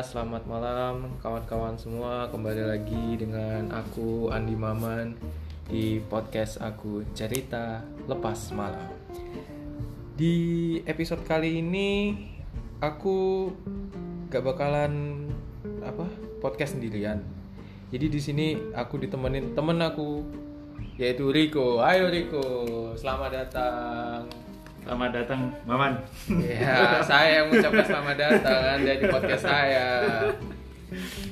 Selamat malam kawan-kawan semua. Kembali lagi dengan aku Andi Maman di podcast aku Cerita Lepas Malam. Di episode kali ini aku gak bakalan apa podcast sendirian. Jadi di sini aku ditemenin temen aku yaitu Riko. Ayo Riko, selamat datang. Selamat datang, Maman. Ya, saya yang mengucapkan selamat datang Anda di podcast saya.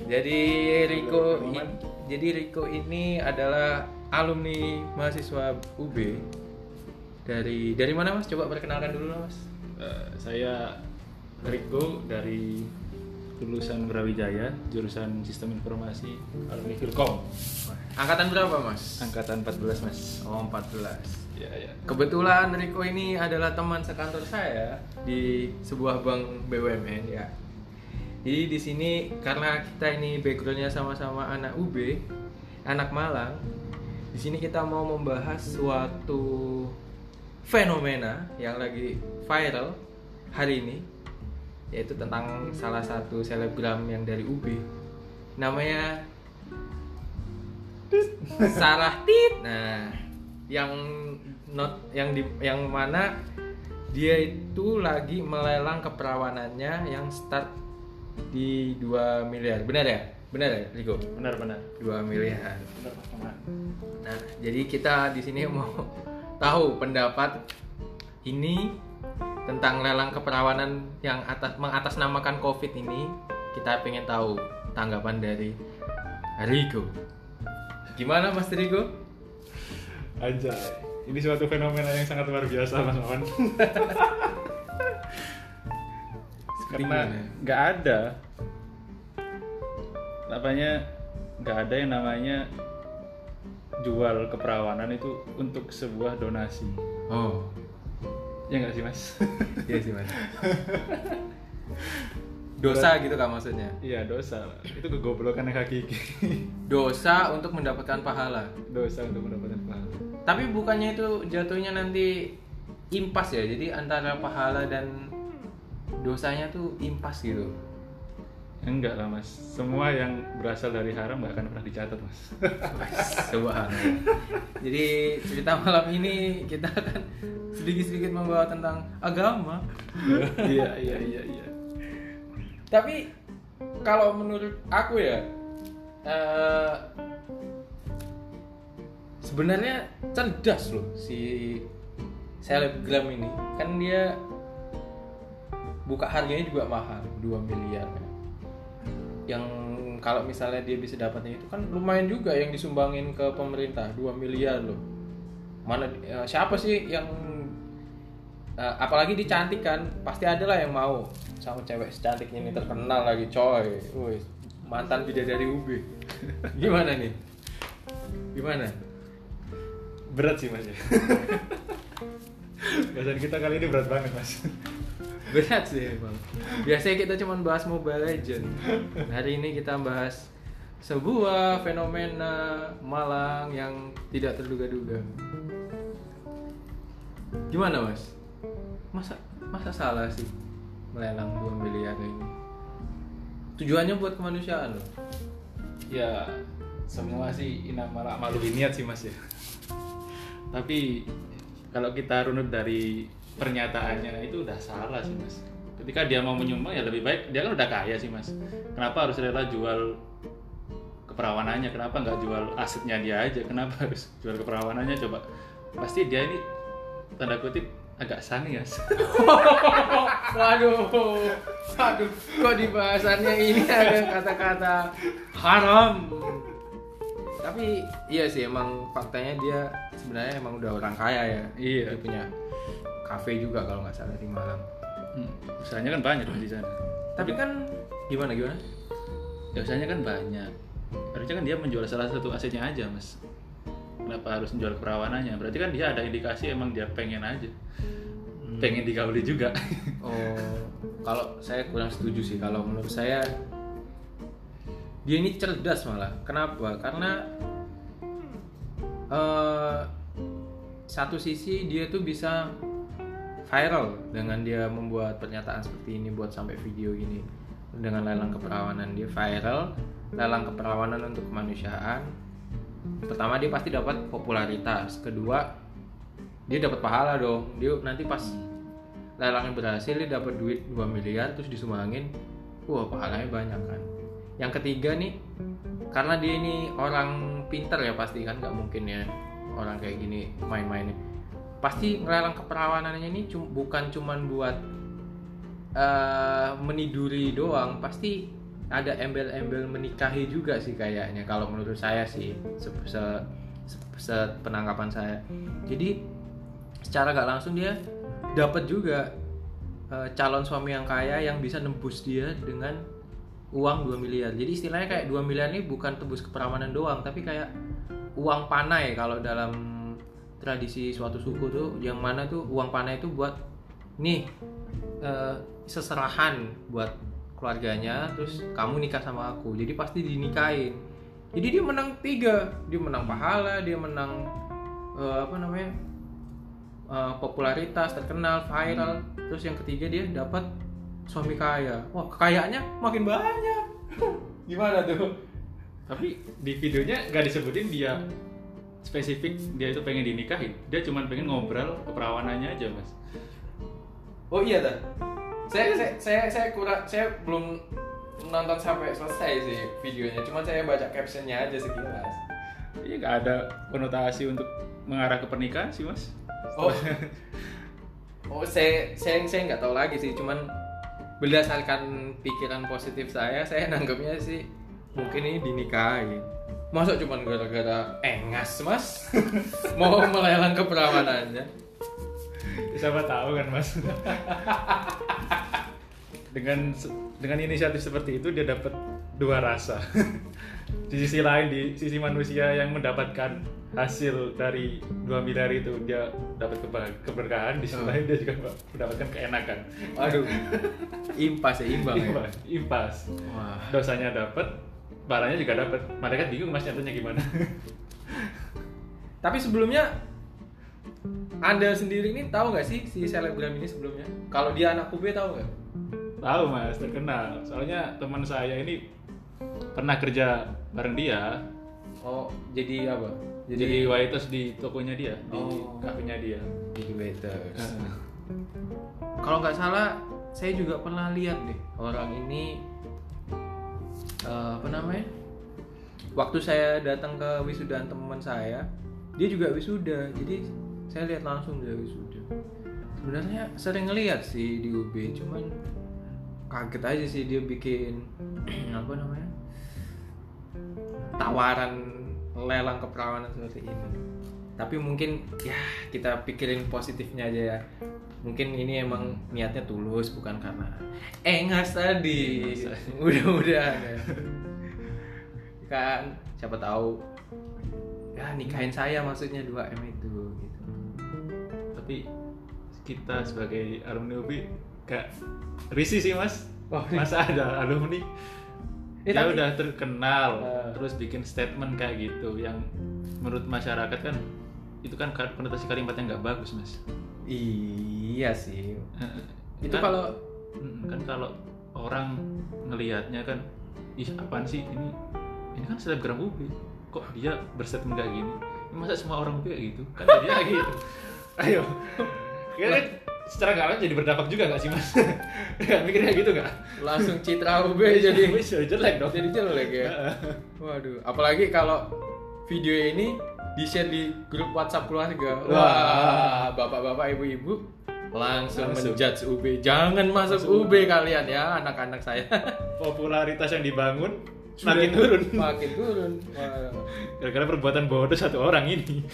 Jadi Riko, i- jadi Riko ini adalah alumni mahasiswa UB dari dari mana Mas? Coba perkenalkan dulu lah, Mas. Eh, saya Riko dari lulusan Brawijaya, jurusan Sistem Informasi alumni Filkom. Angkatan berapa, Mas? Angkatan 14, Mas. Oh, 14. Ya, ya. Kebetulan Riko ini adalah teman sekantor saya di sebuah bank BUMN ya. Jadi di sini karena kita ini backgroundnya sama-sama anak UB, anak Malang. Di sini kita mau membahas suatu fenomena yang lagi viral hari ini, yaitu tentang salah satu selebgram yang dari UB. Namanya Sarah Tit. Nah, yang not yang di yang mana dia itu lagi melelang keperawanannya yang start di 2 miliar. Benar ya? Benar ya, Riko? Benar, benar. 2 miliar. Benar. Nah, jadi kita di sini mau tahu pendapat ini tentang lelang keperawanan yang atas mengatasnamakan Covid ini. Kita pengen tahu tanggapan dari Rigo. Gimana Mas Rigo? Anjay. Ini suatu fenomena yang sangat luar biasa, Mas Maman. Karena Gimana? nggak ada namanya nggak ada yang namanya jual keperawanan itu untuk sebuah donasi. Oh, Ya nggak sih, Mas? iya sih Mas. Dosa gitu kan maksudnya? Iya dosa. Itu kegoblokan yang hakiki. Dosa untuk mendapatkan pahala. dosa untuk mendapatkan pahala. Tapi bukannya itu jatuhnya nanti impas ya. Jadi antara pahala dan dosanya tuh impas gitu. Enggak lah mas. Semua yang berasal dari haram nggak akan pernah dicatat mas. Subhanallah. Jadi cerita malam ini kita akan sedikit-sedikit membawa tentang agama. Iya iya iya iya. Tapi kalau menurut aku ya eh, sebenarnya cerdas loh si selebgram ini. Kan dia buka harganya juga mahal, 2 miliar. Yang kalau misalnya dia bisa dapatnya itu kan lumayan juga yang disumbangin ke pemerintah, 2 miliar loh. Mana eh, siapa sih yang eh, apalagi dicantik kan, pasti ada lah yang mau sama cewek secantik ini terkenal lagi coy. Woi, mantan bidadari UB. Gimana nih? Gimana? Berat sih mas ya. Bahasan kita kali ini berat banget mas. Berat sih emang. Biasanya kita cuma bahas Mobile Legend. Hari ini kita bahas sebuah fenomena Malang yang tidak terduga-duga. Gimana mas? Masa masa salah sih melelang 2 miliar ini? Tujuannya buat kemanusiaan loh. Ya semua sih inama malu niat sih mas ya. Tapi kalau kita runut dari pernyataannya itu udah salah sih mas. Ketika dia mau menyumbang ya lebih baik dia kan udah kaya sih mas. Kenapa harus rela jual keperawanannya? Kenapa nggak jual asetnya dia aja? Kenapa harus jual keperawanannya? Coba pasti dia ini tanda kutip agak sangi ya. waduh, waduh, kok di bahasannya ini ada kata-kata haram. Tapi iya sih emang faktanya dia sebenarnya emang udah orang kaya ya. Iya. Dia punya kafe juga kalau nggak salah di Malang. Hmm, usahanya kan banyak di sana. Tapi kan gimana gimana? Ya usahanya kan banyak. Harusnya kan dia menjual salah satu asetnya aja, Mas. Kenapa harus menjual keperawanannya? Berarti kan dia ada indikasi emang dia pengen aja. Pengen digauli juga. Oh, kalau saya kurang setuju sih. Kalau menurut saya dia ini cerdas malah. Kenapa? Karena eh, satu sisi dia tuh bisa viral dengan dia membuat pernyataan seperti ini buat sampai video ini. dengan lelang keperawanan dia viral lelang keperawanan untuk kemanusiaan pertama dia pasti dapat popularitas kedua dia dapat pahala dong dia nanti pas lelangnya berhasil dia dapat duit 2 miliar terus disumbangin wah pahalanya banyak kan yang ketiga nih karena dia ini orang pinter ya pasti kan nggak mungkin ya orang kayak gini main-mainnya. Pasti ngelelang keperawanannya ini cum- bukan cuman buat eh, meniduri doang pasti ada embel-embel menikahi juga sih kayaknya kalau menurut saya sih se, se- se- se- penangkapan saya. Jadi secara gak langsung dia dapat juga eh, calon suami yang kaya yang bisa nembus dia dengan uang 2 miliar. Jadi istilahnya kayak 2 miliar ini bukan tebus keperawanan doang tapi kayak uang panai. Kalau dalam tradisi suatu suku tuh yang mana tuh uang panai itu buat nih eh, seserahan buat keluarganya terus kamu nikah sama aku. Jadi pasti dinikahin. Jadi dia menang tiga. Dia menang pahala dia menang eh, apa namanya eh, popularitas terkenal viral. Terus yang ketiga dia dapat suami kaya wah kekayaannya makin banyak gimana tuh Tapi di videonya nggak disebutin dia spesifik dia itu pengen dinikahin. Dia cuma pengen ngobrol keperawanannya aja mas. Oh iya dah. Saya saya saya saya kurang saya belum nonton sampai selesai sih videonya. Cuma saya baca captionnya aja sekilas. Iya nggak ada konotasi untuk mengarah ke pernikahan sih mas. Oh. oh saya saya saya nggak tahu lagi sih. Cuman berdasarkan pikiran positif saya, saya nanggapnya sih mungkin ini dinikahi. Masa cuman gara-gara engas mas mau melelang keperawanannya? Siapa tahu kan mas. dengan dengan inisiatif seperti itu dia dapat dua rasa. di sisi lain di sisi manusia yang mendapatkan hasil dari dua miliar itu dia dapat keberkahan di sisi Hmm. lain dia juga mendapatkan keenakan. Aduh, impas ya imbang ya. Impas, impas. Wah. Dosanya dapat, barangnya juga dapat. Mereka bingung mas nyatanya gimana. Tapi sebelumnya Anda sendiri ini tahu nggak sih si selebgram ini sebelumnya? Kalau dia anak UB tahu nggak? Tahu mas, terkenal. Soalnya teman saya ini pernah kerja bareng dia. Oh, jadi apa? Jadi, waiters di tokonya dia, di Oh. kafenya dia. jadi waiters. Kalau nggak salah, saya juga pernah lihat deh orang ini eh, apa namanya? Waktu saya datang ke wisudaan teman saya, dia juga wisuda. Jadi saya lihat langsung dia wisuda. Sebenarnya sering ngeliat sih di UB, cuman kaget aja sih dia bikin apa namanya? Tawaran lelang keperawanan seperti ini. Tapi mungkin ya kita pikirin positifnya aja ya. Mungkin ini emang niatnya tulus bukan karena engas tadi. Mudah-mudahan ya. Kan siapa tahu ya nikahin saya maksudnya 2M itu gitu. Tapi kita sebagai alumni UB gak risih sih mas. Oh, Masa ada alumni Eh, dia tapi- udah terkenal Eh. terus bikin statement kayak gitu yang menurut masyarakat kan itu kan konotasi kalimatnya nggak bagus mas. Iya sih. Itu Kan- kalau kan kalau orang ngelihatnya kan ih apaan sih ini ini kan selebgram UB kok dia berstatement kayak gini Ini masa semua orang UB kayak gitu kan kayak gitu ayo Kira secara nggak langsung jadi berdampak juga nggak sih mas nggak mikirnya gitu nggak langsung citra UB jadi jadi jelek dong jadi jelek ya. Waduh, apalagi kalau video ini di-share di grup WhatsApp keluarga. Wah. Wah, bapak-bapak, ibu-ibu langsung, Langsung. menjudge UB. Jangan masuk Masuk UB kalian ya, anak-anak saya. popularitas yang dibangun Sudah makin turun Makin turun. Gara-gara perbuatan bodoh satu orang ini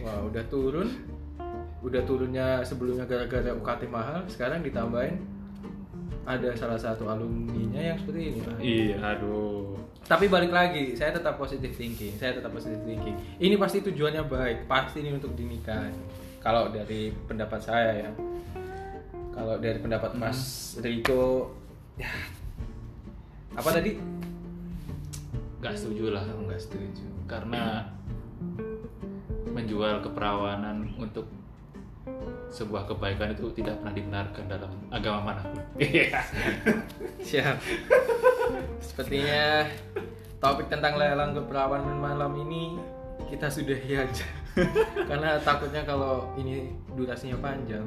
Wah, udah turun. Udah turunnya sebelumnya gara-gara UKT mahal, sekarang ditambahin ada salah satu alumninya yang seperti ini. Iya aduh Tapi balik lagi, saya tetap positive thinking. Saya tetap positive thinking. Ini pasti tujuannya baik, pasti ini untuk dinikahi. Kalau dari pendapat saya ya. Kalau dari pendapat Mas Riko, ya apa tadi? nggak setuju lah nggak setuju. karena menjual keperawanan untuk sebuah kebaikan itu tidak pernah dibenarkan dalam agama mana pun. Siap. Sepertinya topik tentang lelang keperawanan malam ini kita sudahi aja. Karena takutnya kalau ini durasinya panjang,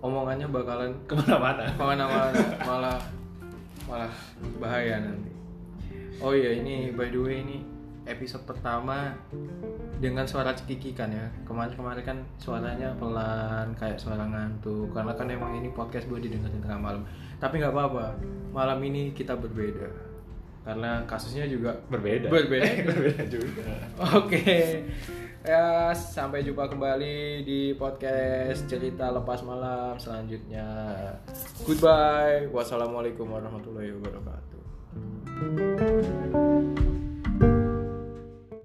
omongannya bakalan Ke mana-mana. ke mana-mana malah malah bahaya nanti. Oh iya ini by the way ini episode pertama dengan suara cekikikan ya kemarin-kemarin kan suaranya pelan kayak suara ngantuk karena kan emang ini podcast buat didengerin tengah malam tapi nggak apa-apa malam ini kita berbeda karena kasusnya juga Berbeda. Berbeda. Berbeda juga. Oke. Ya, sampai jumpa kembali di podcast cerita lepas malam selanjutnya. Goodbye. Wassalamualaikum warahmatullahi wabarakatuh.